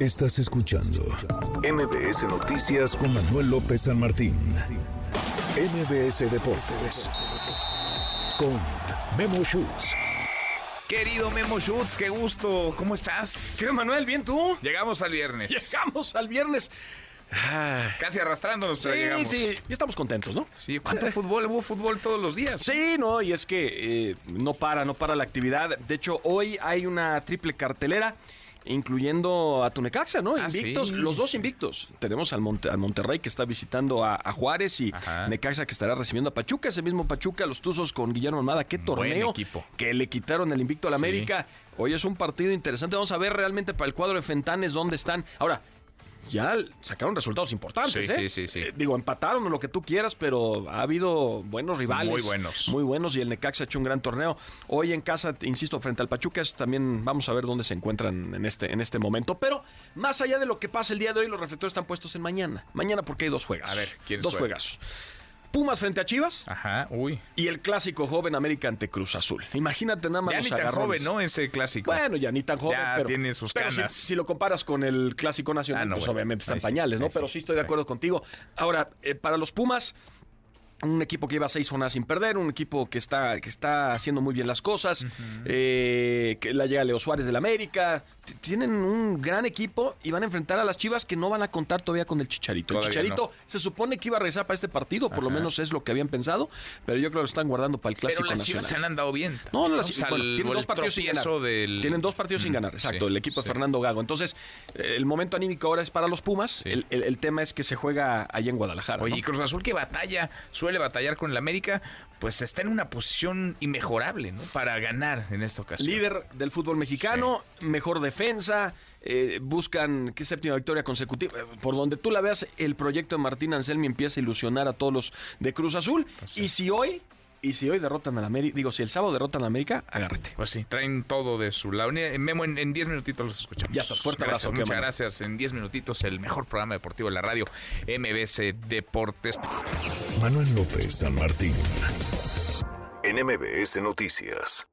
Estás escuchando MBS Noticias con Manuel López San Martín. MBS Deportes con Memo Schutz. Querido Memo Schutz, qué gusto. ¿Cómo estás? ¿Qué, Manuel? ¿Bien tú? Llegamos al viernes. Llegamos al viernes. Casi arrastrándonos, pero sí, llegamos. sí, y estamos contentos, ¿no? Sí, ¿cuánto fútbol? Hubo fútbol todos los días. Sí, no, y es que eh, no para, no para la actividad. De hecho, hoy hay una triple cartelera. Incluyendo a Tunecaxa, ¿no? Ah, Invictos, sí. los dos invictos. Tenemos al, Monte- al Monterrey que está visitando a, a Juárez y Ajá. Necaxa que estará recibiendo a Pachuca. Ese mismo Pachuca, los Tuzos con Guillermo Almada. Qué torneo equipo. que le quitaron el invicto al Sí. América. Hoy es un partido interesante. Vamos a ver realmente para el cuadro de Fentanes dónde están. Ahora, ya sacaron resultados importantes, Sí, ¿eh? sí, sí, sí. Eh, digo, empataron o lo que tú quieras, pero ha habido buenos rivales. Muy buenos. Muy buenos y el Necaxa ha hecho un gran torneo. Hoy en casa, insisto, frente al Pachuca, también vamos a ver dónde se encuentran en este, en este momento. Pero más allá de lo que pasa el día de hoy, los reflectores están puestos en mañana. Mañana porque hay dos juegos. A ver, ¿quiénes Dos juegan? juegos. Pumas frente a Chivas Ajá, uy. y el clásico joven América ante Cruz Azul. Imagínate nada más Ya los ni tan agarrones. joven, ¿no? Ese clásico. Bueno, ya ni tan joven, Ya pero tiene sus pero si- canas. Si, lo comparas con el clásico nacional, Ah, no, pues bueno. obviamente están Ahí sí, pañales, ¿no? Pero sí, sí estoy de acuerdo contigo. Ahora, eh, para los Pumas, un equipo que lleva seis jornadas sin perder, un equipo que está, que está haciendo muy bien las cosas, eh, que la llega Leo Suárez del América, tienen un gran equipo y van a enfrentar a las Chivas que no van a contar todavía con el Chicharito. el Chicharito se supone que iba a regresar para este partido, por lo menos es lo que habían pensado, pero yo creo que lo están guardando para el Clásico Pero las Nacional. Chivas se han andado bien. No, no, las- bueno, tienen dos partidos sin ganar. del- Tienen dos partidos sin ganar, exacto, sí, el equipo de. Fernando Gago. Entonces, el momento anímico ahora es para los Pumas. Sí. El, el- el tema es que se juega allá en Guadalajara. Oye, ¿no? y Cruz Azul que batalla, suele batallar con el América, pues está en una posición inmejorable, ¿no? Para ganar en esta ocasión. Líder del fútbol mexicano, mejor defensa, eh, buscan qué séptima victoria consecutiva. Por donde tú la veas, el proyecto de Martín Anselmi empieza a ilusionar a todos los de Cruz Azul. Pues sí. Y si hoy, y si hoy derrotan al América, digo, si el sábado derrotan al América, agárrate. Pues sí, traen todo de su lado. Ni- Memo, en en 10 minutitos los escuchamos. Ya está, fuerte Gracias, abrazo, Muchas gracias. En 10 minutitos, el mejor programa deportivo de la radio, MBC Deportes. Manuel López San Martín. En MBS Noticias.